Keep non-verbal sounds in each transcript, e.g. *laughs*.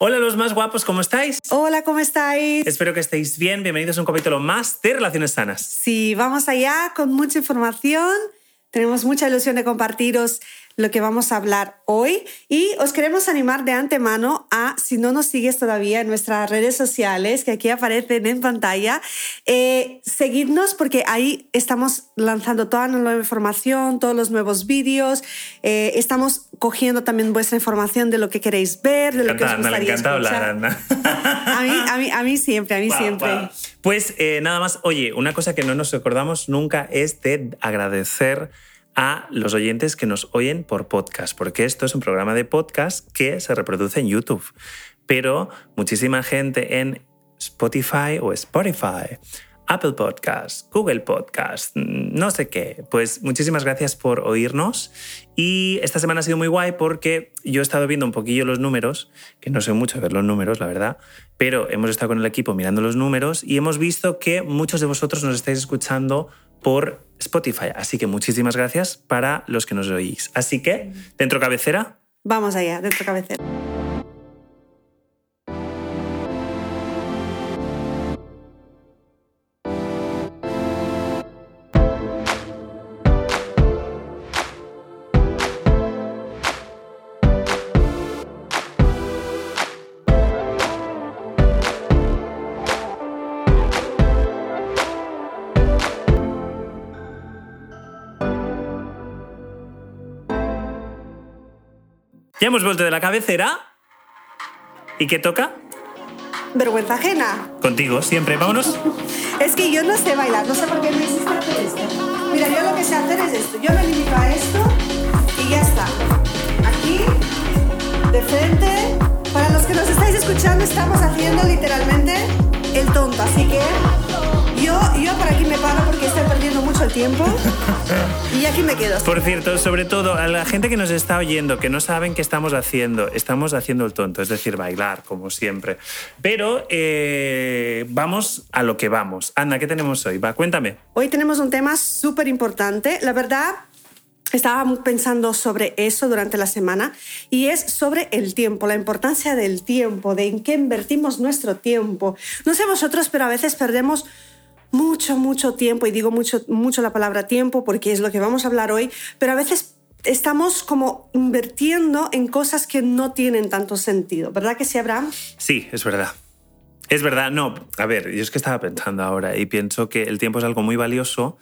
Hola los más guapos, ¿cómo estáis? Hola, ¿cómo estáis? Espero que estéis bien. Bienvenidos a un capítulo más de Relaciones Sanas. Sí, vamos allá con mucha información. Tenemos mucha ilusión de compartiros lo que vamos a hablar hoy y os queremos animar de antemano a, si no nos sigues todavía en nuestras redes sociales, que aquí aparecen en pantalla, eh, seguidnos porque ahí estamos lanzando toda la nueva información, todos los nuevos vídeos, eh, estamos cogiendo también vuestra información de lo que queréis ver, de lo que os gustaría encanta escuchar. hablar. A mí, a, mí, a mí siempre, a mí Guau, siempre. guau. Pues eh, nada más, oye, una cosa que no nos acordamos nunca es de agradecer a los oyentes que nos oyen por podcast, porque esto es un programa de podcast que se reproduce en YouTube, pero muchísima gente en Spotify o Spotify, Apple Podcast, Google Podcast, no sé qué. Pues muchísimas gracias por oírnos y esta semana ha sido muy guay porque yo he estado viendo un poquillo los números, que no sé mucho ver los números, la verdad, pero hemos estado con el equipo mirando los números y hemos visto que muchos de vosotros nos estáis escuchando por Spotify. Así que muchísimas gracias para los que nos oís. Así que, dentro cabecera, Vamos allá, dentro cabecera. Ya hemos vuelto de la cabecera. ¿Y qué toca? Vergüenza ajena. Contigo, siempre. Vámonos. *laughs* Es que yo no sé bailar, no sé por qué me hiciste hacer esto. Mira, yo lo que sé hacer es esto. Yo me limito a esto y ya está. Aquí, de frente. Para los que nos estáis escuchando, estamos haciendo literalmente el tonto. Así que yo, yo tiempo. Y aquí me quedo. Por cierto, sobre todo a la gente que nos está oyendo, que no saben qué estamos haciendo, estamos haciendo el tonto, es decir, bailar, como siempre. Pero eh, vamos a lo que vamos. Anda, ¿qué tenemos hoy? Va, cuéntame. Hoy tenemos un tema súper importante. La verdad, estaba pensando sobre eso durante la semana y es sobre el tiempo, la importancia del tiempo, de en qué invertimos nuestro tiempo. No sé vosotros, pero a veces perdemos mucho, mucho tiempo, y digo mucho, mucho la palabra tiempo porque es lo que vamos a hablar hoy, pero a veces estamos como invirtiendo en cosas que no tienen tanto sentido. ¿Verdad que sí, Abraham? Sí, es verdad. Es verdad, no. A ver, yo es que estaba pensando ahora y pienso que el tiempo es algo muy valioso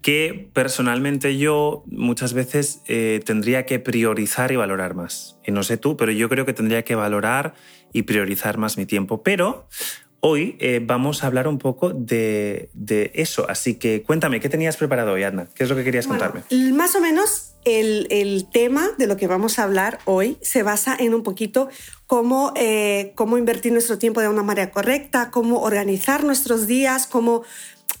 que personalmente yo muchas veces eh, tendría que priorizar y valorar más. Y no sé tú, pero yo creo que tendría que valorar y priorizar más mi tiempo. Pero hoy eh, vamos a hablar un poco de, de, eso. Así que cuéntame, ¿qué tenías preparado hoy, Adna? ¿Qué es lo que querías bueno, contarme? Más o menos el, el, tema de lo que vamos a hablar hoy se basa en un poquito cómo, eh, cómo invertir nuestro tiempo de una manera correcta, cómo organizar nuestros días, cómo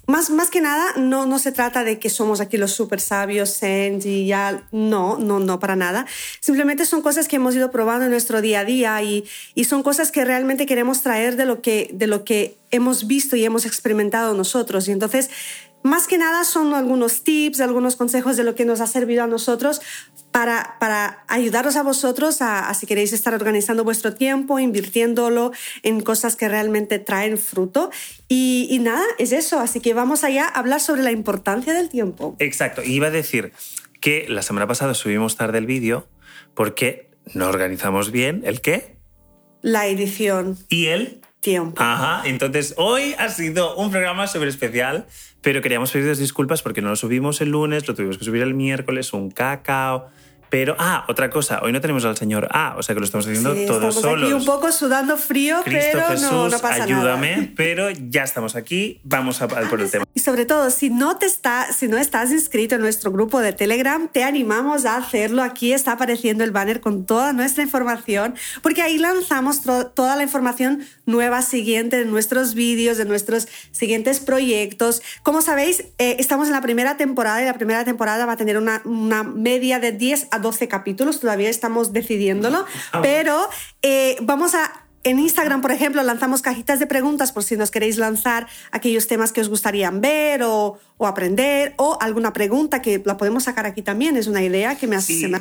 más, más que nada, no, no se trata de que somos aquí los super sabios, Sens y ya. No, no, no, para nada. Simplemente son cosas que hemos ido probando en nuestro día a día y, y son cosas que realmente queremos traer de lo, que, de lo que hemos visto y hemos experimentado nosotros. Y entonces, más que nada, son algunos tips, algunos consejos de lo que nos ha servido a nosotros para, para ayudaros a vosotros a, a, si queréis estar organizando vuestro tiempo, invirtiéndolo en cosas que realmente traen fruto. Y, y, nada, es eso. Así que vamos allá a hablar sobre la importancia del tiempo. Exacto. Iba a decir que la semana pasada subimos tarde el vídeo porque no organizamos bien el qué. La edición. Y el tiempo. Ajá, entonces hoy ha sido un programa súper especial, pero queríamos pediros disculpas porque no lo subimos el lunes, lo tuvimos que subir el miércoles, un cacao. Pero, ah, otra cosa, hoy no tenemos al señor A, o sea que lo estamos haciendo sí, todos estamos solos. aquí un poco sudando frío, Cristo pero Jesús, no, no pasa ayúdame, nada. pero ya estamos aquí, vamos a, a por el tema. Y sobre todo, si no, te está, si no estás inscrito en nuestro grupo de Telegram, te animamos a hacerlo. Aquí está apareciendo el banner con toda nuestra información, porque ahí lanzamos toda la información nueva siguiente de nuestros vídeos, de nuestros siguientes proyectos. Como sabéis, eh, estamos en la primera temporada y la primera temporada va a tener una, una media de 10 a 12 capítulos, todavía estamos decidiéndolo, *laughs* Ah, pero eh, vamos a En Instagram, por ejemplo, lanzamos cajitas de preguntas por si nos queréis lanzar aquellos temas que os gustarían ver o, aprender o alguna pregunta que la podemos sacar aquí también. Es una idea que me hace, se me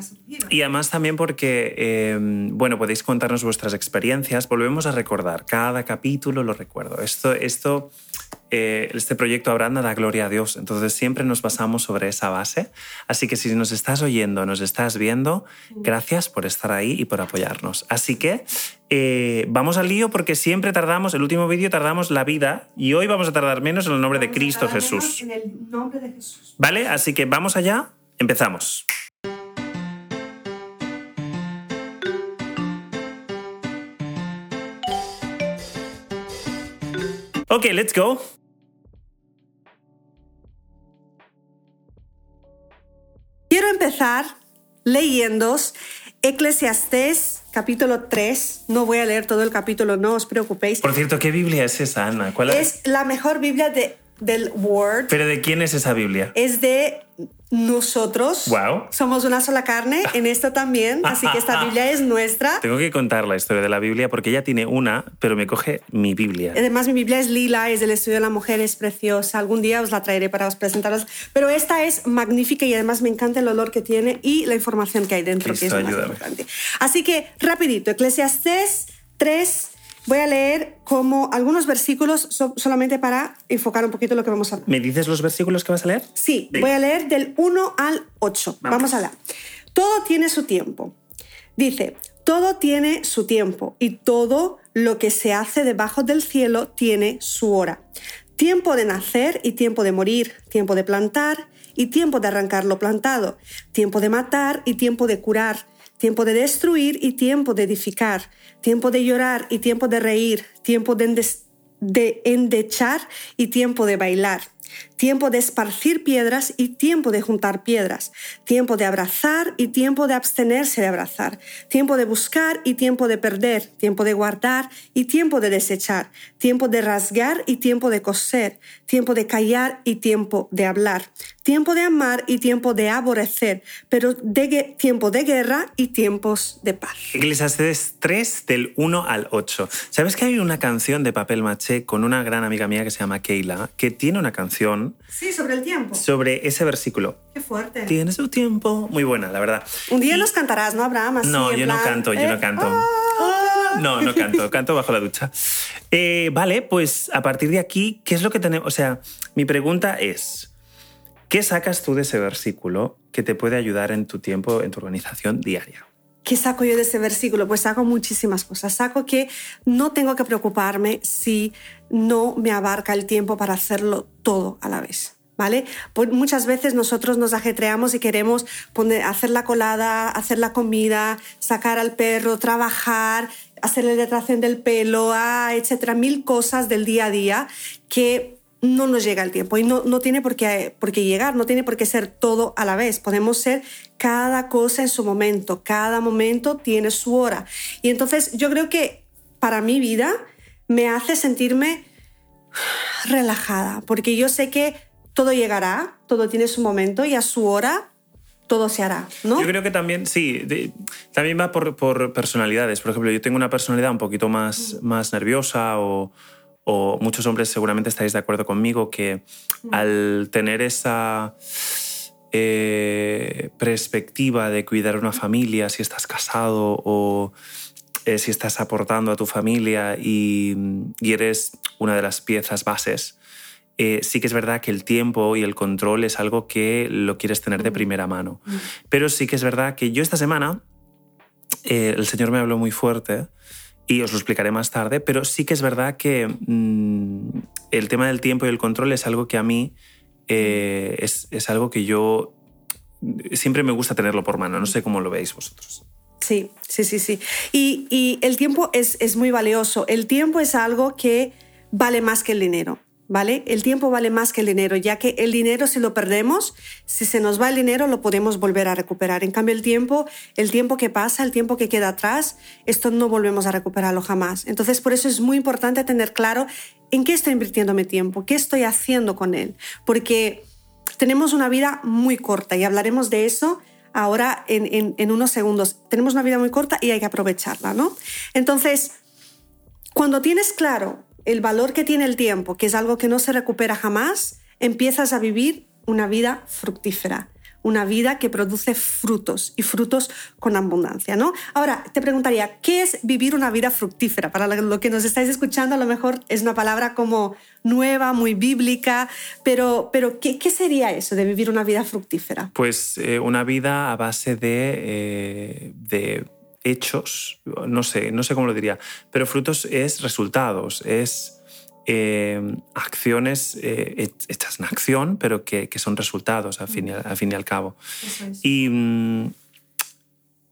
Y además también porque, em, bueno, podéis contarnos vuestras experiencias. Volvemos a recordar, cada capítulo lo recuerdo. Esto, esto eh, este proyecto Abranda da gloria a Dios. Entonces siempre nos basamos sobre esa base. Así que si nos estás oyendo, nos estás viendo, gracias por estar ahí y por apoyarnos. Así que eh, vamos al lío porque siempre tardamos, el último vídeo tardamos la vida y hoy vamos a tardar menos en el nombre de Cristo Jesús. En el nombre de Jesús. ¿Vale? Así que vamos allá, empezamos. Ok, let's go. Quiero empezar leyendo Eclesiastés capítulo 3. No voy a leer todo el capítulo, no os preocupéis. Por cierto, ¿qué Biblia es esa, Ana? ¿Cuál es? es la mejor Biblia de, del Word. ¿Pero de quién es esa Biblia? Es de nosotros somos una sola carne en esto también, así que esta *laughs* Biblia es nuestra. Tengo que contar la historia de la Biblia porque ella tiene una, pero me coge mi Biblia. Además, mi Biblia es lila, es del estudio de la mujer, es preciosa. Algún día os la traeré para os presentaros. Pero esta es magnífica y además me encanta el olor que tiene y la información que hay dentro, que es importante. Así que, rapidito, Eclesiastés 3, Voy a leer como algunos versículos solamente para enfocar un poquito lo que vamos a hablar. ¿Me dices los versículos que vas a leer? Sí, voy a leer del 1 al 8. Vamos. vamos a leer. Todo tiene su tiempo. Dice, todo tiene su tiempo y todo lo que se hace debajo del cielo tiene su hora. Tiempo de nacer y tiempo de morir, tiempo de plantar y tiempo de arrancar lo plantado, tiempo de matar y tiempo de curar tiempo de destruir y tiempo de edificar, tiempo de llorar y tiempo de reír, tiempo de, endechar y tiempo de bailar tiempo de esparcir piedras y tiempo de juntar piedras, tiempo de abrazar y tiempo de abstenerse de abrazar, tiempo de buscar y tiempo de perder, tiempo de guardar y tiempo de desechar, tiempo de rasgar y tiempo de coser, tiempo de callar y tiempo de hablar, tiempo de amar y tiempo de aborrecer, pero de tiempo de guerra y tiempos de paz. Eclesiastes 3 del 1 al 8. ¿Sabes que hay una canción de papel maché con una gran amiga mía que se llama Keila, que tiene una canción Sí, sobre el tiempo. Sobre ese versículo. Qué fuerte. Tiene su tiempo. Muy buena, la verdad. Un día nos cantarás, ¿no, Abraham? no, yo no canto, yo no canto. Ah. No, no canto, canto bajo la ducha. Eh, vale, pues a partir de aquí, ¿qué es lo que tenemos? O sea, mi pregunta es, ¿qué sacas tú de ese versículo que te puede ayudar en tu tiempo, en tu organización diaria? ¿Qué saco yo de ese versículo? Pues saco muchísimas cosas. Saco que no tengo que preocuparme si no me abarca el tiempo para hacerlo todo a la vez. ¿Vale? Pues muchas veces nosotros nos ajetreamos y queremos poner, hacer la colada, hacer la comida, sacar al perro, trabajar, hacer la hidratación del pelo, ah, etcétera, mil cosas del día a día que no nos llega el tiempo y no, no tiene por qué, por llegar, no tiene por qué ser todo a la vez. Podemos ser cada cosa en su momento, cada momento tiene su hora. Y entonces yo creo que para mi vida me hace sentirme relajada, porque yo sé que todo llegará, todo tiene su momento y a su hora todo se hará, ¿no? Yo creo que también, sí, también va por, por, personalidades. Por ejemplo, yo tengo una personalidad un poquito más, más nerviosa o o muchos hombres seguramente estáis de acuerdo conmigo que mm. al tener esa eh, perspectiva de cuidar una familia, si estás casado o eh, si estás aportando a tu familia y, eres una de las piezas bases, eh, sí que es verdad que el tiempo y el control es algo que lo quieres tener de mm. primera mano. Mm. Pero sí que es verdad que yo esta semana el Señor me habló muy fuerte y os lo explicaré más tarde, pero sí que es verdad que mm, el tema del tiempo y el control es algo que a mí eh, es, es, algo que yo siempre me gusta tenerlo por mano, no sé cómo lo veis vosotros. Sí, sí, sí, sí. Y, y el tiempo es, es muy valioso. El tiempo es algo que vale más que el dinero. ¿Vale? El tiempo vale más que el dinero, ya que el dinero si lo perdemos, si se nos va el dinero lo podemos volver a recuperar. En cambio el tiempo, el tiempo que pasa, el tiempo que queda atrás, esto no volvemos a recuperarlo jamás. Entonces por eso es muy importante tener claro en qué estoy invirtiendo mi tiempo, qué estoy haciendo con él, porque tenemos una vida muy corta y hablaremos de eso ahora en, en unos segundos. Tenemos una vida muy corta y hay que aprovecharla, ¿no? Entonces, Cuando tienes claro el valor que tiene el tiempo, que es algo que no se recupera jamás, empiezas a vivir una vida fructífera una vida que produce frutos y frutos con abundancia, ¿no? Ahora, te preguntaría, ¿qué es vivir una vida fructífera? Para lo que nos estáis escuchando, a lo mejor es una palabra como nueva, muy bíblica, pero, pero ¿qué, sería eso de vivir una vida fructífera? Pues eh, una vida a base de, eh, de hechos, no sé, no sé cómo lo diría, pero frutos es resultados, es eh, acciones eh, hechas en acción, pero que, son resultados al fin, y, al, fin y al cabo. Mm,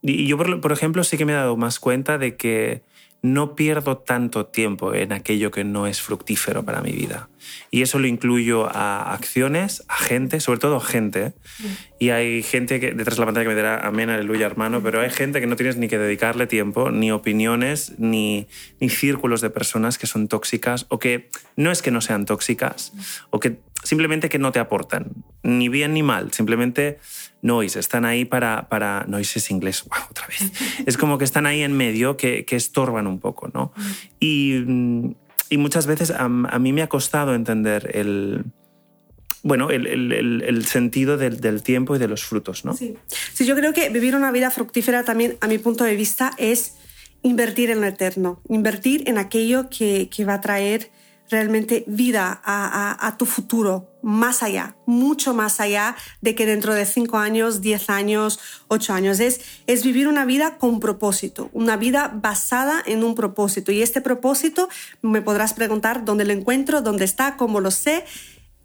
y, yo, por, ejemplo, sí que me he dado más cuenta de que no pierdo tanto tiempo en aquello que no es fructífero para mi vida. Y eso lo incluyo a acciones, a gente, sobre todo gente. Mm. Y hay gente que detrás de la pantalla que me dirá amén, aleluya, hermano, pero hay gente que no tienes ni que dedicarle tiempo, ni opiniones, ni, ni círculos de personas que son tóxicas o que no es que no sean tóxicas, o que simplemente que no te aportan, ni bien ni mal, simplemente noise, están ahí para, para noise es inglés, *laughs* wow, otra vez, es como que están ahí en medio que, que estorban un poco, ¿no? Y, y muchas veces a, mí me ha costado entender el, bueno, el, el, el sentido del, del, tiempo y de los frutos, ¿no? Sí. sí, yo creo que vivir una vida fructífera también, a mi punto de vista, es invertir en lo eterno, invertir en aquello que, que va a traer realmente vida a, tu futuro, más allá, mucho más allá de que dentro de cinco años, diez años, ocho años. Es, es vivir una vida con propósito, una vida basada en un propósito. Y este propósito, me podrás preguntar dónde lo encuentro, dónde está, cómo lo sé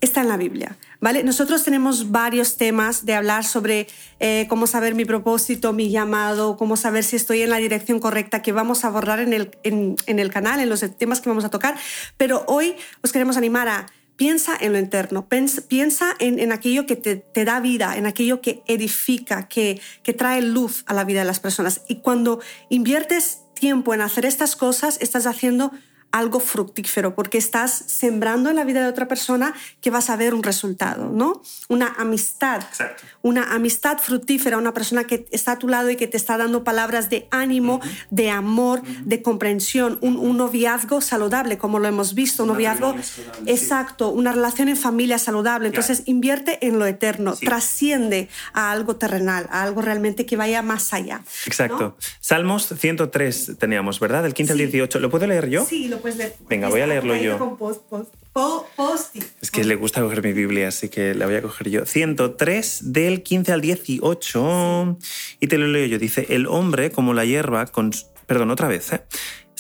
está en la Biblia. ¿vale? Nosotros tenemos varios temas de hablar sobre eh, cómo saber mi propósito, mi llamado, cómo saber si estoy en la dirección correcta, que vamos a abordar en el, en, el canal, en los temas que vamos a tocar. Pero hoy os queremos animar a piensa en lo interno, piensa en, aquello que te, te, da vida, en aquello que edifica, que, que trae luz a la vida de las personas. Y cuando inviertes tiempo en hacer estas cosas, estás haciendo algo fructífero, porque estás sembrando en la vida de otra persona que vas a ver un resultado, ¿no? Una amistad, una amistad fructífera, una persona que está a tu lado y que te está dando palabras de ánimo, de amor, de comprensión, un, noviazgo saludable, como lo hemos visto, un noviazgo exacto, una relación en familia saludable. Entonces invierte en lo eterno, trasciende a algo terrenal, a algo realmente que vaya más allá. Exacto. Salmos 103 teníamos, ¿verdad? Del 15 al 18. ¿Lo puedo leer yo? Sí, lo Venga, voy a leerlo yo. es que le gusta coger mi Biblia, así que la voy a coger yo. 103 del 15 al 18. Y te lo leo yo. Dice, el hombre como la hierba con... Perdón, otra vez, ¿eh?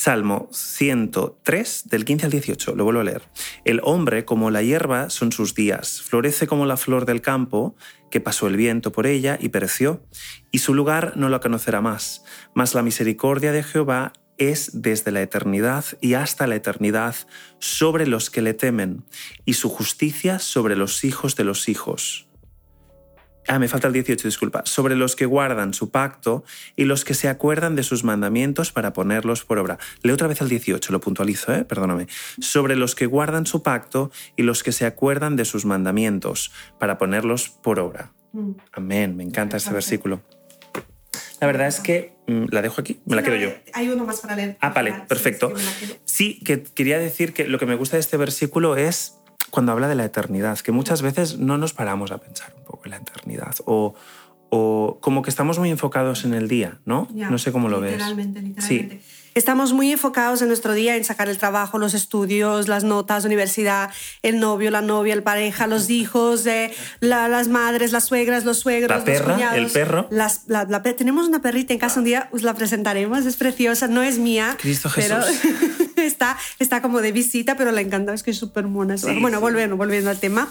Salmo 103 del 15 al 18, lo vuelvo a leer. El hombre como la hierba son sus días, florece como la flor del campo, que pasó el viento por ella y pereció, y su lugar no lo conocerá más. Mas la misericordia de Jehová es desde la eternidad y hasta la eternidad sobre los que le temen, y su justicia sobre los hijos de los hijos. Ah, me falta el 18, disculpa. Sobre los que guardan su pacto y los que se acuerdan de sus mandamientos para ponerlos por obra. Leo otra vez el 18, lo puntualizo, ¿eh? perdóname. Sobre los que guardan su pacto y los que se acuerdan de sus mandamientos para ponerlos por obra. Mm. Amén, me encanta este versículo. La verdad es que la dejo aquí, me la quedo yo. Hay uno más para leer. Ah, vale, perfecto. Sí, que quería decir que lo que me gusta de este versículo es cuando habla de la eternidad, que muchas veces no nos paramos a pensar un poco en la eternidad o, o como que estamos muy enfocados en el día, ¿no? no sé cómo lo ves. Literalmente, literalmente. Sí. Estamos muy enfocados en nuestro día en sacar el trabajo, los estudios, las notas, universidad, el novio, la novia, el pareja, los hijos, eh, las madres, las suegras, los suegros, la perra, los cuñados, el perro. Las, la, tenemos una perrita en casa un día, os la presentaremos, es preciosa, no es mía. Cristo Jesús. Pero *laughs* está, está como de visita, pero la encanta, es que es súper mona. bueno, Volviendo, volviendo al tema.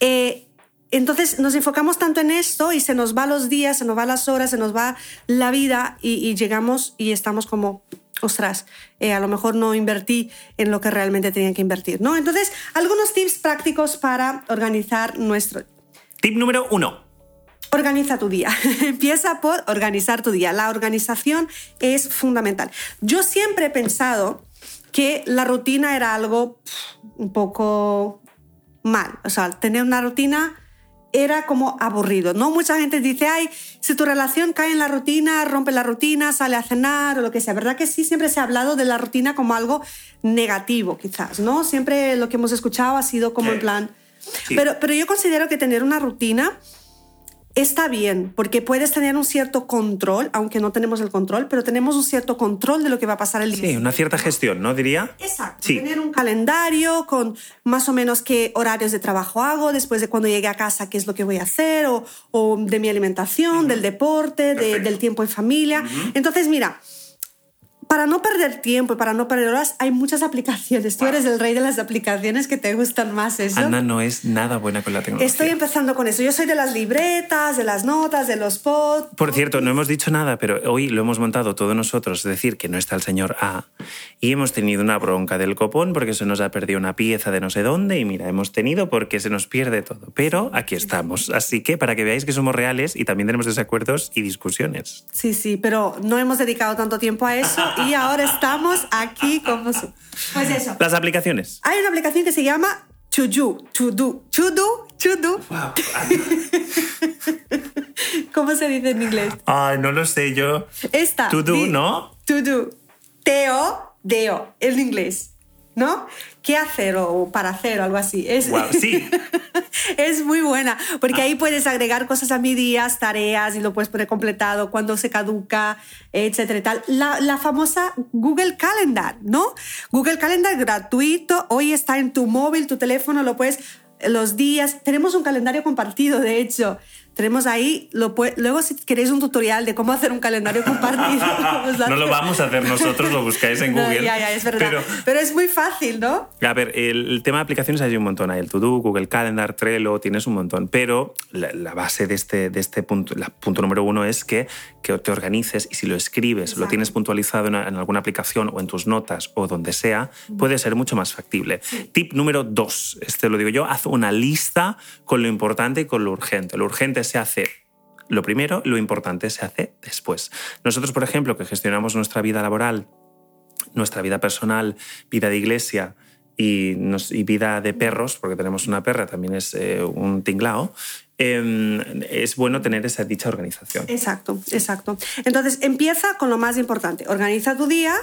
Eh, entonces nos enfocamos tanto en esto y se nos va los días, se nos va las horas, se nos va la vida y, llegamos y estamos como, ostras, eh, a lo mejor no invertí en lo que realmente tenía que invertir, ¿no? Entonces, algunos tips prácticos para organizar nuestro... Tip número uno. Organiza tu día. *laughs* Empieza por organizar tu día. La organización es fundamental. Yo siempre he pensado que la rutina era algo un poco mal. O sea, tener una rutina era como aburrido, ¿no? Mucha gente dice, ay, si tu relación cae en la rutina, rompe la rutina, sale a cenar o lo que sea. ¿Verdad que sí? Siempre se ha hablado de la rutina como algo negativo, quizás, ¿no? Siempre lo que hemos escuchado ha sido como en plan... Pero, pero yo considero que tener una rutina está bien, porque puedes tener un cierto control, aunque no tenemos el control, pero tenemos un cierto control de lo que va a pasar el día. Sí, una cierta gestión, ¿no? Diría. Exacto. Tener un calendario con más o menos qué horarios de trabajo hago, después de cuando llegue a casa, qué es lo que voy a hacer, o, de mi alimentación, del deporte, del tiempo en familia. Entonces, mira, para no perder tiempo y para no perder horas, hay muchas aplicaciones. Tú eres el rey de las aplicaciones que te gustan más eso. Ana no es nada buena con la tecnología. Estoy empezando con eso. Yo soy de las libretas, de las notas, de los pods. Por cierto, no hemos dicho nada, pero hoy lo hemos montado todos nosotros, es decir, que no está el señor A. Y hemos tenido una bronca del copón porque se nos ha perdido una pieza de no sé dónde y mira, hemos tenido porque se nos pierde todo. Pero aquí estamos. Así que para que veáis que somos reales y también tenemos desacuerdos y discusiones. Sí, sí, pero no hemos dedicado tanto tiempo a eso *laughs* y ahora estamos aquí como... Pues eso. Las aplicaciones. Hay una aplicación que se llama To Do, To Do, To Do, To Do. ¿Cómo se dice en inglés? Ay, no lo sé yo. Esta. To Do, ¿no? To Do. T-O, D-O, en inglés. ¿No? ¿Qué hacer o para hacer o algo así? Es, sí. *laughs* es muy buena, porque ahí puedes agregar cosas a mi días, tareas y lo puedes poner completado, cuando se caduca, etcétera y tal. La, la famosa Google Calendar, ¿no? Google Calendar gratuito, hoy está en tu móvil, tu teléfono, lo puedes los días. Tenemos un calendario compartido, de hecho. Tenemos ahí, lo luego si queréis un tutorial de cómo hacer un calendario compartido. *laughs* *laughs* no lo vamos a hacer nosotros, lo buscáis en *laughs* Google. ya, ya, es verdad. Pero, es muy fácil, ¿no? A ver, el, tema de aplicaciones hay un montón. Hay el To-Do, Google Calendar, Trello, tienes un montón. Pero la, base de este, de este punto, el punto número uno es que, que te organices y si lo escribes, lo tienes puntualizado en, alguna aplicación o en tus notas o donde sea, puede ser mucho más factible. Tip número dos, este lo digo yo, haz una lista con lo importante y con lo urgente. Lo urgente se hace lo primero, lo importante se hace después. Nosotros, por ejemplo, que gestionamos nuestra vida laboral, nuestra vida personal, vida de iglesia y, vida de perros, porque tenemos una perra, también es eh, un tinglao, em, es bueno tener esa dicha organización. Exacto, exacto. Entonces, empieza con lo más importante. Organiza tu día,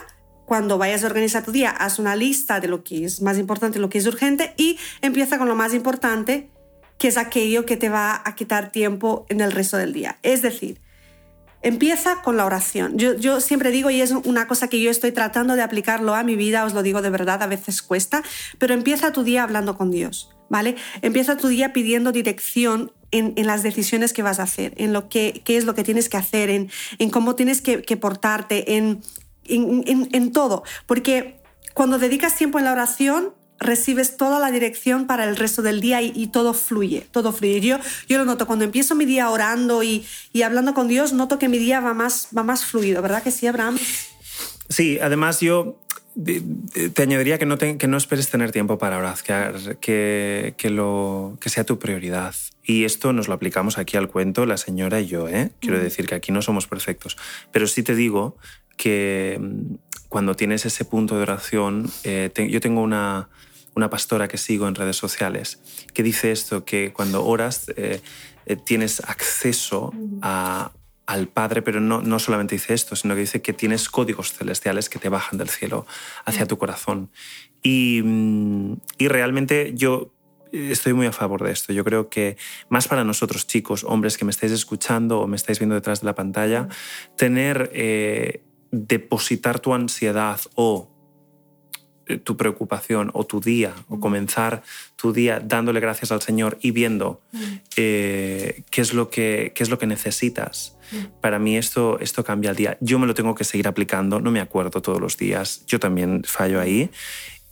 cuando vayas a organizar tu día, haz una lista de lo que es más importante, lo que es urgente y empieza con lo más importante que es aquello que te va a quitar tiempo en el resto del día. Es decir, empieza con la oración. Yo, siempre digo, y es una cosa que yo estoy tratando de aplicarlo a mi vida, os lo digo de verdad, a veces cuesta, pero empieza tu día hablando con Dios, ¿vale? Empieza tu día pidiendo dirección en, las decisiones que vas a hacer, en lo que qué es lo que tienes que hacer, en, en cómo tienes que, portarte, en, en todo. Porque cuando dedicas tiempo en la oración, recibes toda la dirección para el resto del día y, todo fluye, todo fluye. Yo, yo lo noto, cuando empiezo mi día orando y, hablando con Dios, noto que mi día va más, va más fluido, ¿verdad que sí, Abraham? Sí, además yo te añadiría que no, que no esperes tener tiempo para orar, que, que, lo, que sea tu prioridad. Y esto nos lo aplicamos aquí al cuento, la señora y yo. ¿eh? Quiero decir que aquí no somos perfectos. Pero sí te digo que mm, cuando tienes ese punto de oración, eh, yo tengo una, una pastora que sigo en redes sociales, que dice esto, que cuando oras eh, eh, tienes acceso al Padre, pero no, no solamente dice esto, sino que dice que tienes códigos celestiales que te bajan del cielo hacia tu corazón. Y, mm, y realmente yo estoy muy a favor de esto. Yo creo que más para nosotros chicos, hombres que me estáis escuchando o me estáis viendo detrás de la pantalla, tener, eh, depositar tu ansiedad o tu preocupación o tu día, o comenzar tu día dándole gracias al Señor y viendo eh, qué, es lo que, qué es lo que necesitas. Para mí esto, esto cambia el día. Yo me lo tengo que seguir aplicando, no me acuerdo todos los días, yo también fallo ahí,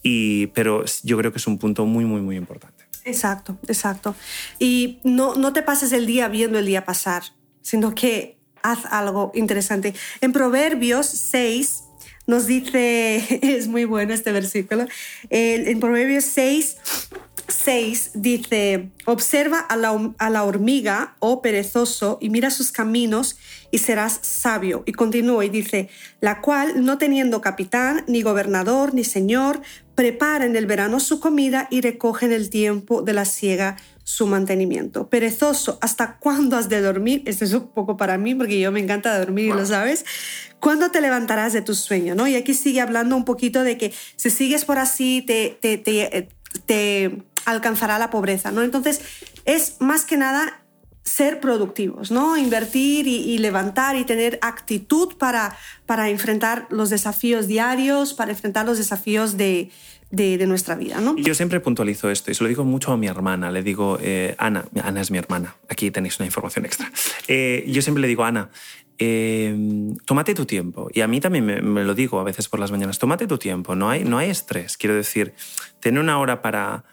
y, pero yo creo que es un punto muy, muy, muy importante. Exacto, exacto. Y no, no te pases el día viendo el día pasar, sino que haz algo interesante. En Proverbios 6, nos dice, *laughs* es muy bueno este versículo, en Proverbios 6, 6 dice, observa a la, a la, hormiga, oh perezoso, y mira sus caminos y serás sabio. Y continúa y dice, la cual, no teniendo capitán, ni gobernador, ni señor, prepara en el verano su comida y recoge en el tiempo de la siega su mantenimiento. Perezoso, ¿hasta cuándo has de dormir? Esto es un poco para mí porque yo me encanta dormir y lo sabes. ¿Cuándo te levantarás de tu sueño? ¿no? Y aquí sigue hablando un poquito de que si sigues por así te, te, te, te alcanzará la pobreza. ¿no? Entonces es más que nada ser productivos, ¿no? Invertir y, levantar y tener actitud para, para enfrentar los desafíos diarios, para enfrentar los desafíos de, de, nuestra vida, ¿no? Yo siempre puntualizo esto y se lo digo mucho a mi hermana. Le digo, eh, Ana, Ana es mi hermana, aquí tenéis una información extra. Eh, yo siempre le digo, Ana, eh, tómate tu tiempo. Y a mí también me, lo digo a veces por las mañanas, tómate tu tiempo, no hay, no hay estrés. Quiero decir, ten una hora para,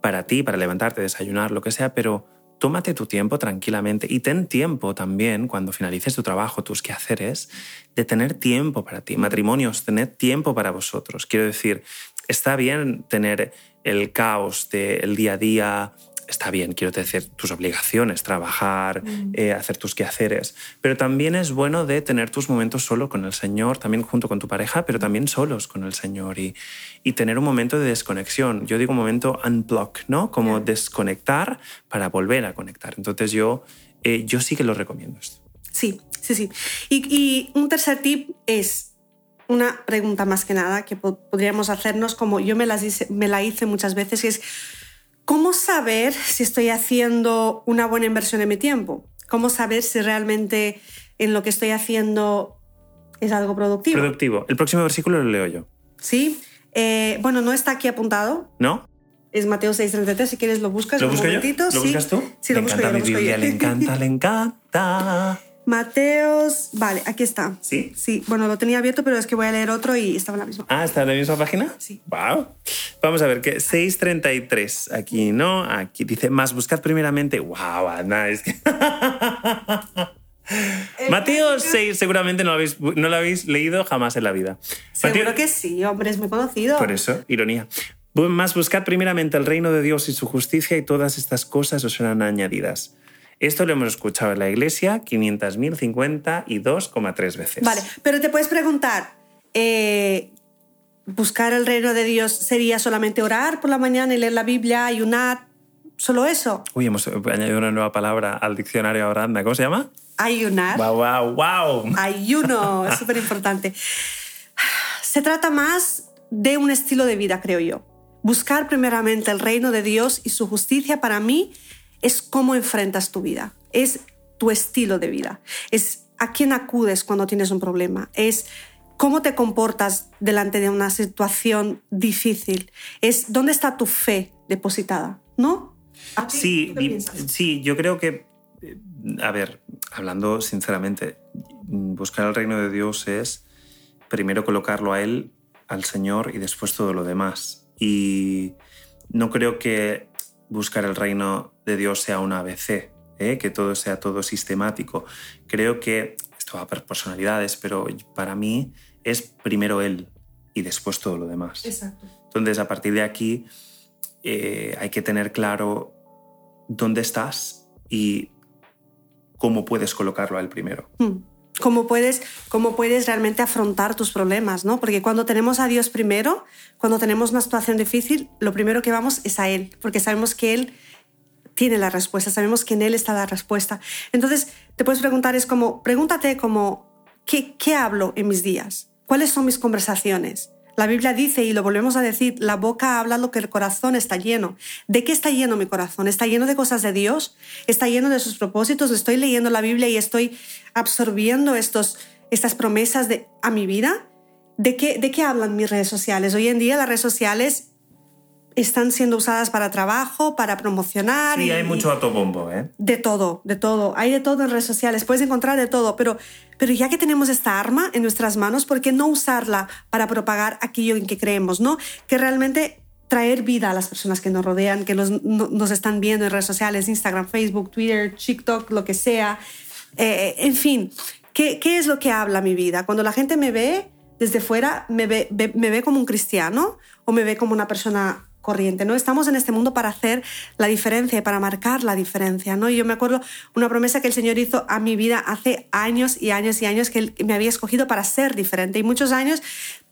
para ti, para levantarte, desayunar, lo que sea, pero tómate tu tiempo tranquilamente y ten tiempo también, cuando finalices tu trabajo, tus quehaceres, de tener tiempo para ti. Matrimonios, tener tiempo para vosotros. Quiero decir, está bien tener el caos del día a día, está bien, quiero decir, tus obligaciones, trabajar, mm. eh, hacer tus quehaceres, pero también es bueno de tener tus momentos solo con el Señor, también junto con tu pareja, pero también solos con el Señor y, y tener un momento de desconexión. Yo digo un momento unblock, ¿no? Como desconectar para volver a conectar. Entonces yo, eh, yo sí que lo recomiendo esto. Sí, sí, sí. Y, y un tercer tip es una pregunta más que nada que podríamos hacernos, como yo me, las me la hice muchas veces, y es ¿Cómo saber si estoy haciendo una buena inversión de mi tiempo? ¿Cómo saber si realmente en lo que estoy haciendo es algo productivo? Productivo. El próximo versículo lo leo yo. Sí. Eh, bueno, no está aquí apuntado. ¿No? Es Mateo 6:33, si quieres lo buscas. ¿Lo busco yo? ¿Lo buscas tú? Sí, lo busco yo. Le encanta, le encanta. *laughs* Mateos, vale, aquí está. ¿Sí? Sí, bueno, lo tenía abierto, pero es que voy a leer otro y estaba en la misma. Ah, ¿está en la misma página? Sí. Wow. Vamos a ver, que 633, aquí, ¿no? Aquí dice, más buscad primeramente. Wow, Ana, es que... *laughs* Mateo 6 seguramente no lo, habéis, no lo habéis leído jamás en la vida. Seguro que sí, hombre, es muy conocido. Por eso, ironía. Más buscad primeramente el reino de Dios y su justicia y todas estas cosas os serán añadidas. Esto lo hemos escuchado en la iglesia 500.052,3 veces. Vale, pero te puedes preguntar, eh, ¿buscar el reino de Dios sería solamente orar por la mañana y leer la Biblia, ayunar? ¿Solo eso? Uy, hemos añadido una nueva palabra al diccionario ahora. ¿Cómo se llama? Ayunar. ¡Wow, wow, wow! Ayuno, *laughs* es súper importante. Se trata más de un estilo de vida, creo yo. Buscar primeramente el reino de Dios y su justicia para mí es cómo enfrentas tu vida, es tu estilo de vida, es a quién acudes cuando tienes un problema, es cómo te comportas delante de una situación difícil, es dónde está tu fe depositada, ¿no? Sí, sí, yo creo que, a ver, hablando sinceramente, buscar el reino de Dios es primero colocarlo a Él, al Señor y después todo lo demás. Y no creo que buscar el reino de Dios sea una ABC, ¿eh? que todo sea todo sistemático. Creo que esto va a haber personalidades, pero para mí es primero Él y después todo lo demás. Exacto. Entonces, a partir de aquí, eh, hay que tener claro dónde estás y cómo puedes colocarlo a Él primero. Hmm. Cómo puedes, cómo puedes realmente afrontar tus problemas, ¿no? Porque cuando tenemos a Dios primero, cuando tenemos una situación difícil, lo primero que vamos es a Él, porque sabemos que Él tiene la respuesta, sabemos que en Él está la respuesta. Entonces, te puedes preguntar, es como, pregúntate como, ¿qué, qué hablo en mis días? ¿Cuáles son mis conversaciones? La Biblia dice, y lo volvemos a decir, la boca habla lo que el corazón está lleno. ¿De qué está lleno mi corazón? ¿Está lleno de cosas de Dios? ¿Está lleno de sus propósitos? ¿Estoy leyendo la Biblia y estoy absorbiendo estos, estas promesas de, a mi vida? ¿De qué, ¿De qué hablan mis redes sociales? Hoy en día las redes sociales están siendo usadas para trabajo, para promocionar. Sí, hay mucho autobombo, ¿eh? De todo, de todo. Hay de todo en redes sociales, puedes encontrar de todo, pero, pero ya que tenemos esta arma en nuestras manos, ¿por qué no usarla para propagar aquello en que creemos, ¿no? Que realmente traer vida a las personas que nos rodean, que nos, nos están viendo en redes sociales, Instagram, Facebook, Twitter, TikTok, lo que sea. Eh, en fin, ¿qué, ¿qué es lo que habla mi vida? Cuando la gente me ve desde fuera, me ve, me ve como un cristiano o me ve como una persona corriente, ¿no? Estamos en este mundo para hacer la diferencia y para marcar la diferencia, ¿no? Y yo me acuerdo una promesa que el Señor hizo a mi vida hace años y años y años que Él me había escogido para ser diferente. Y muchos años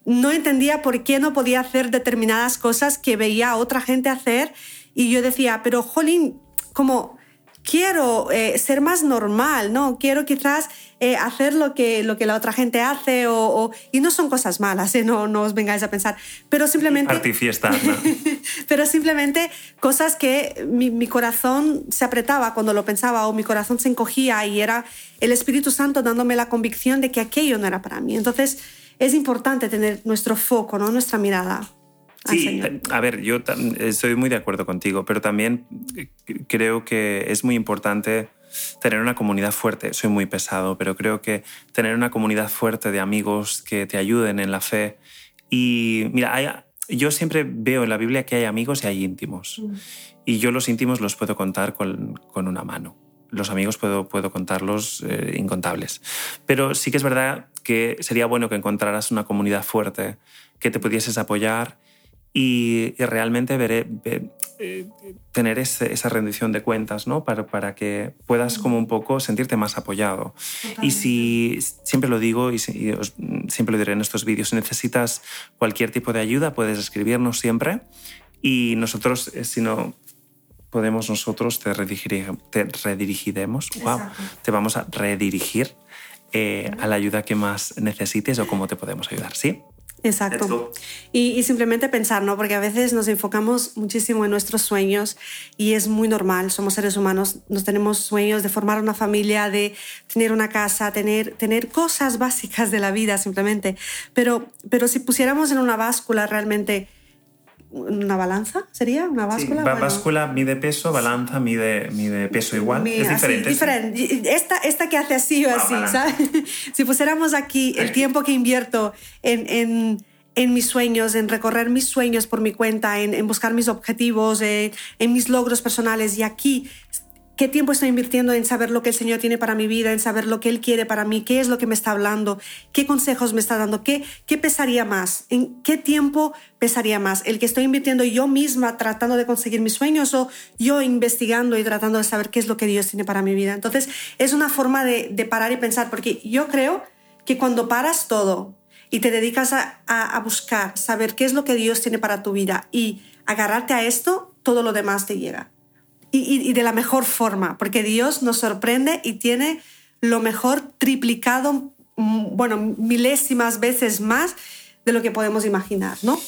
no entendía por qué no podía hacer determinadas cosas que veía a otra gente hacer y yo decía, pero jolín, como quiero eh, ser más normal, ¿no? Quiero quizás eh, hacer lo que, lo que la otra gente hace o, y no son cosas malas, ¿eh? no, no os vengáis a pensar, pero simplemente... Artifiesta, *laughs* pero simplemente cosas que mi, mi, corazón se apretaba cuando lo pensaba o mi corazón se encogía y era el Espíritu Santo dándome la convicción de que aquello no era para mí. Entonces es importante tener nuestro foco, ¿no? Nuestra mirada. Sí, a ver, yo estoy muy de acuerdo contigo, pero también eh, creo que es muy importante tener una comunidad fuerte. Soy muy pesado, pero creo que tener una comunidad fuerte de amigos que te ayuden en la fe. Y mira, yo siempre veo en la Biblia que hay amigos y hay íntimos. Mm. Y yo los íntimos los puedo contar con, con una mano. Los amigos puedo, puedo contarlos eh, incontables. Pero sí que es verdad que sería bueno que encontraras una comunidad fuerte, que te pudieses apoyar y, realmente veré, eh, tener esa rendición de cuentas, ¿no? Para, para, que puedas como un poco sentirte más apoyado. Y si, siempre lo digo y, siempre lo diré en estos vídeos, si necesitas cualquier tipo de ayuda, puedes escribirnos siempre y nosotros, eh, si no podemos nosotros, te, te redirigiremos, wow, te vamos a redirigir eh, a la ayuda que más necesites o cómo te podemos ayudar, ¿sí? Exacto. Y, simplemente pensar, ¿no? Porque a veces nos enfocamos muchísimo en nuestros sueños y es muy normal, somos seres humanos, nos tenemos sueños de formar una familia, de tener una casa, tener, tener cosas *laughs* básicas de la vida simplemente. Pero, pero si pusiéramos en una báscula realmente una balanza, ¿sería? ¿Una báscula? Sí, báscula mide peso, balanza mide, mide peso igual. es diferente. diferente. Esta, esta que hace así o así, ¿sabes? *laughs* si pusiéramos aquí el tiempo que invierto en, en, en, mis sueños, en recorrer mis sueños por mi cuenta, en, en buscar mis objetivos, en, en mis logros personales, y aquí qué tiempo estoy invirtiendo en saber lo que el Señor tiene para mi vida, en saber lo que Él quiere para mí, qué es lo que me está hablando, qué consejos me está dando, qué, qué pesaría más, en qué tiempo pesaría más, el que estoy invirtiendo yo misma tratando de conseguir mis sueños o yo investigando y tratando de saber qué es lo que Dios tiene para mi vida. Entonces es una forma de, parar y pensar, porque yo creo que cuando paras todo y te dedicas a, a buscar, saber qué es lo que Dios tiene para tu vida y agarrarte a esto, todo lo demás te llega y, de la mejor forma, porque Dios nos sorprende y tiene lo mejor triplicado, mm, bueno, milésimas veces más de lo que podemos imaginar, ¿no?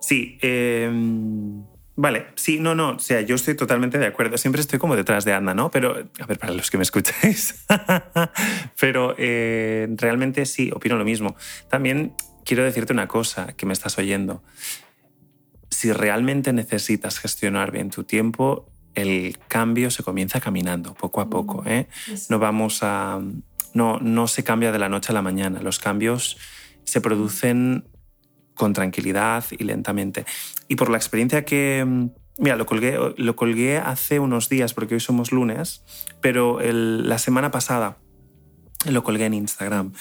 Sí, em, vale, sí, no, no, o sea, yo estoy totalmente de acuerdo, siempre estoy como detrás de Ana, ¿no? Pero, a ver, para los que me escucháis, *laughs* pero eh, realmente sí, opino lo mismo. También quiero decirte una cosa que me estás oyendo. Si realmente necesitas gestionar bien tu tiempo, el cambio se comienza caminando poco a poco. Mm, ¿eh? No vamos a. No, no se cambia de la noche a la mañana. Los cambios se producen con tranquilidad y lentamente. Y por la experiencia que. Mira, lo colgué, lo colgué hace unos días, porque hoy somos lunes, pero la semana pasada lo colgué en Instagram.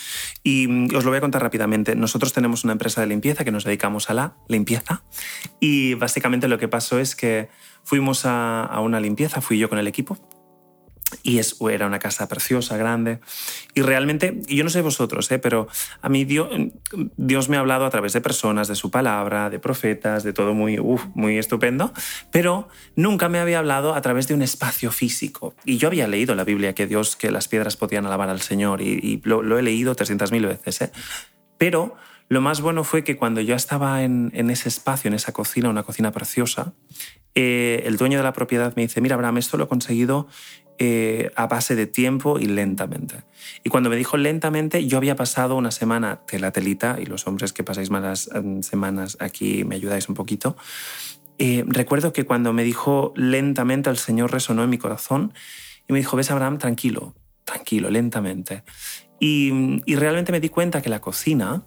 Y mm, os lo voy a contar rápidamente. Nosotros tenemos una empresa de limpieza que nos dedicamos a la limpieza. Y básicamente lo que pasó es que fuimos a, una limpieza, fui yo con el equipo, y es, era una casa preciosa, grande. Y realmente, yo no sé vosotros, ¿eh? pero a mí Dios, Dios, me ha hablado a través de personas, de su palabra, de profetas, de todo muy, muy estupendo, pero nunca me había hablado a través de un espacio físico. Y yo había leído la Biblia que Dios, que las piedras podían alabar al Señor, y, lo, he leído 300.000 veces, ¿eh? pero lo más bueno fue que cuando yo estaba en, ese espacio, en esa cocina, una cocina preciosa, eh, el dueño de la propiedad me dice, mira, Abraham, esto lo he conseguido eh, a base de tiempo y lentamente. Y cuando me dijo lentamente, yo había pasado una semana de la telita, y los hombres que pasáis malas mm, semanas aquí me ayudáis un poquito, eh, recuerdo que cuando me dijo lentamente, el Señor resonó en mi corazón y me dijo, ves Abraham, tranquilo, tranquilo, lentamente. Y realmente me di cuenta que la cocina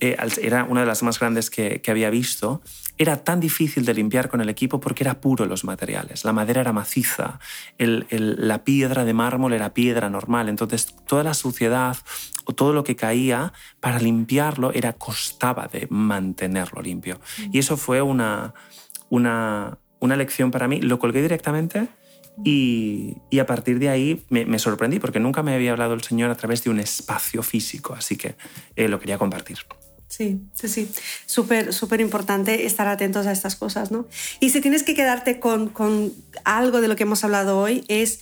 eh, era una de las más grandes que, había visto, era tan difícil de limpiar con el equipo porque era puro los materiales. La madera era maciza, la piedra de mármol era piedra normal, entonces toda la suciedad o todo lo que caía para limpiarlo era costaba de mantenerlo limpio. Y eso fue una, una, una lección para mí. Lo colgué directamente. Y, a partir de ahí me, sorprendí porque nunca me había hablado el Señor a través de un espacio físico, así que eh, lo quería compartir. Sí, sí, sí. Súper, súper importante estar atentos a estas cosas, ¿no? Y si tienes que quedarte con, con algo de lo que hemos hablado hoy, es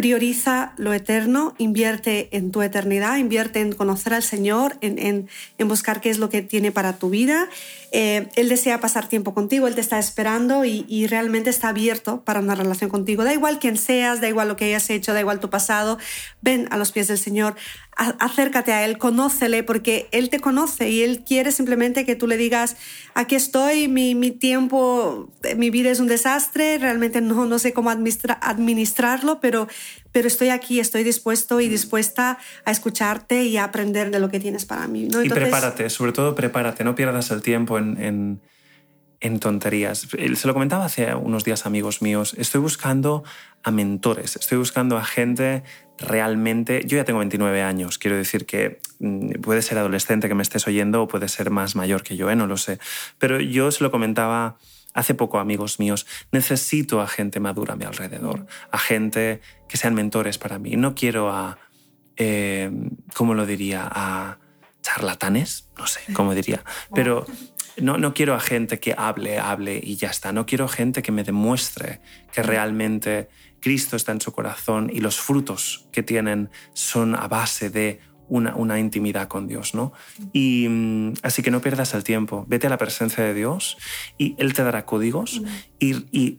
prioriza lo eterno, invierte en tu eternidad, invierte en conocer al Señor, en, buscar qué es lo que tiene para tu vida. Eh, él desea pasar tiempo contigo, Él te está esperando y, realmente está abierto para una relación contigo. Da igual quién seas, da igual lo que hayas hecho, da igual tu pasado, ven a los pies del Señor, acércate a Él, conócele, porque Él te conoce y Él quiere simplemente que tú le digas, aquí estoy, mi, tiempo, mi vida es un desastre, realmente no, no sé cómo administrarlo, pero, pero estoy aquí, estoy dispuesto y dispuesta a escucharte y a aprender de lo que tienes para mí. Y prepárate, sobre todo prepárate, no pierdas el tiempo en, en, en tonterías. Se lo comentaba hace unos días amigos míos, estoy buscando a mentores, estoy buscando a gente realmente, yo ya tengo 29 años, quiero decir que mm, puede ser adolescente que me estés oyendo o puede ser más mayor que yo, ¿eh? no lo sé, pero yo se lo comentaba hace poco amigos míos, necesito a gente madura a mi alrededor, a gente que sean mentores para mí, no quiero a, eh, ¿cómo lo diría? A charlatanes, no sé cómo diría, *laughs* pero no, no quiero a gente que hable, hable y ya está, no quiero gente que me demuestre que realmente Cristo está en su corazón y los frutos que tienen son a base de una, intimidad con Dios, ¿no? Y mm, así que no pierdas el tiempo, vete a la presencia de Dios y Él te dará códigos y,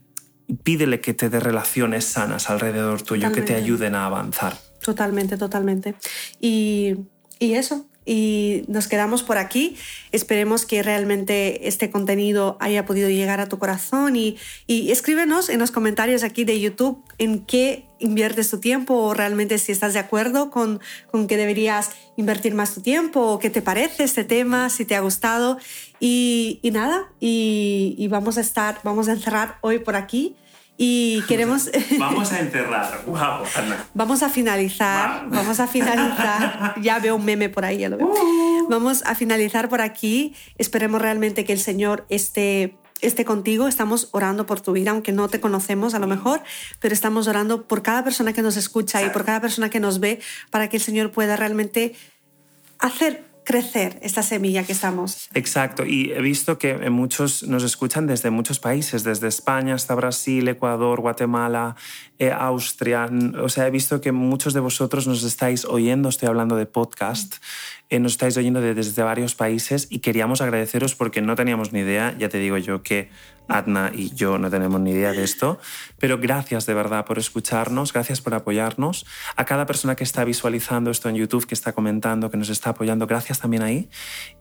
pídele que te dé relaciones sanas alrededor tuyo, que te ayuden a avanzar. Totalmente, totalmente. Y, y eso, y nos quedamos por aquí. Esperemos que realmente este contenido haya podido llegar a tu corazón y, escríbenos en los comentarios aquí de YouTube en qué inviertes tu tiempo o realmente si estás de acuerdo con, con que deberías invertir más tu tiempo o qué te parece este tema, si te ha gustado. Y, nada, y, y, vamos a estar, vamos a encerrar hoy por aquí. Y queremos... *laughs* Vamos a enterrar, wow, Vamos a finalizar, vamos a finalizar, *laughs* ya veo un meme por ahí, ya lo veo. Uh. Vamos a finalizar por aquí, esperemos realmente que el Señor esté esté contigo, estamos orando por tu vida, aunque no te conocemos a lo mejor, pero estamos orando por cada persona que nos escucha y por cada persona que nos ve para que el Señor pueda realmente hacer crecer esta semilla que estamos. Exacto, y he visto que muchos nos escuchan desde muchos países, desde España hasta Brasil, Ecuador, Guatemala, eh, Austria. O sea, he visto que muchos de vosotros nos estáis oyendo, estoy hablando de podcast, eh, nos estáis oyendo desde varios países y queríamos agradeceros porque no teníamos ni idea, ya te digo yo que Adna y yo no tenemos ni idea de esto, pero gracias de verdad por escucharnos, gracias por apoyarnos. A cada persona que está visualizando esto en YouTube, que está comentando, que nos está apoyando, gracias también ahí.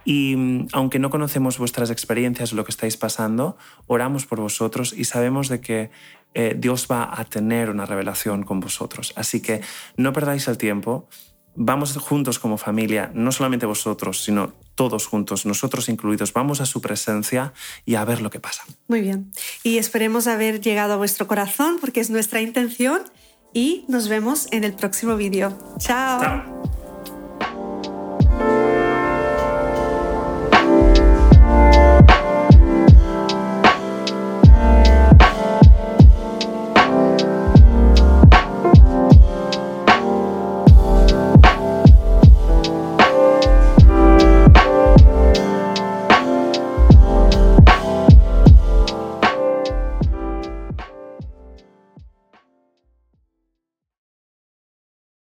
Y mm, aunque no conocemos vuestras experiencias o lo que estáis pasando, oramos por vosotros y sabemos de que eh, Dios va a tener una revelación con vosotros. Así que no perdáis el tiempo vamos juntos como familia, no solamente vosotros, sino todos juntos, nosotros incluidos, vamos a su presencia y a ver lo que pasa. Muy bien. Y esperemos haber llegado a vuestro corazón porque es nuestra intención y nos vemos en el próximo vídeo. Chao. Chao.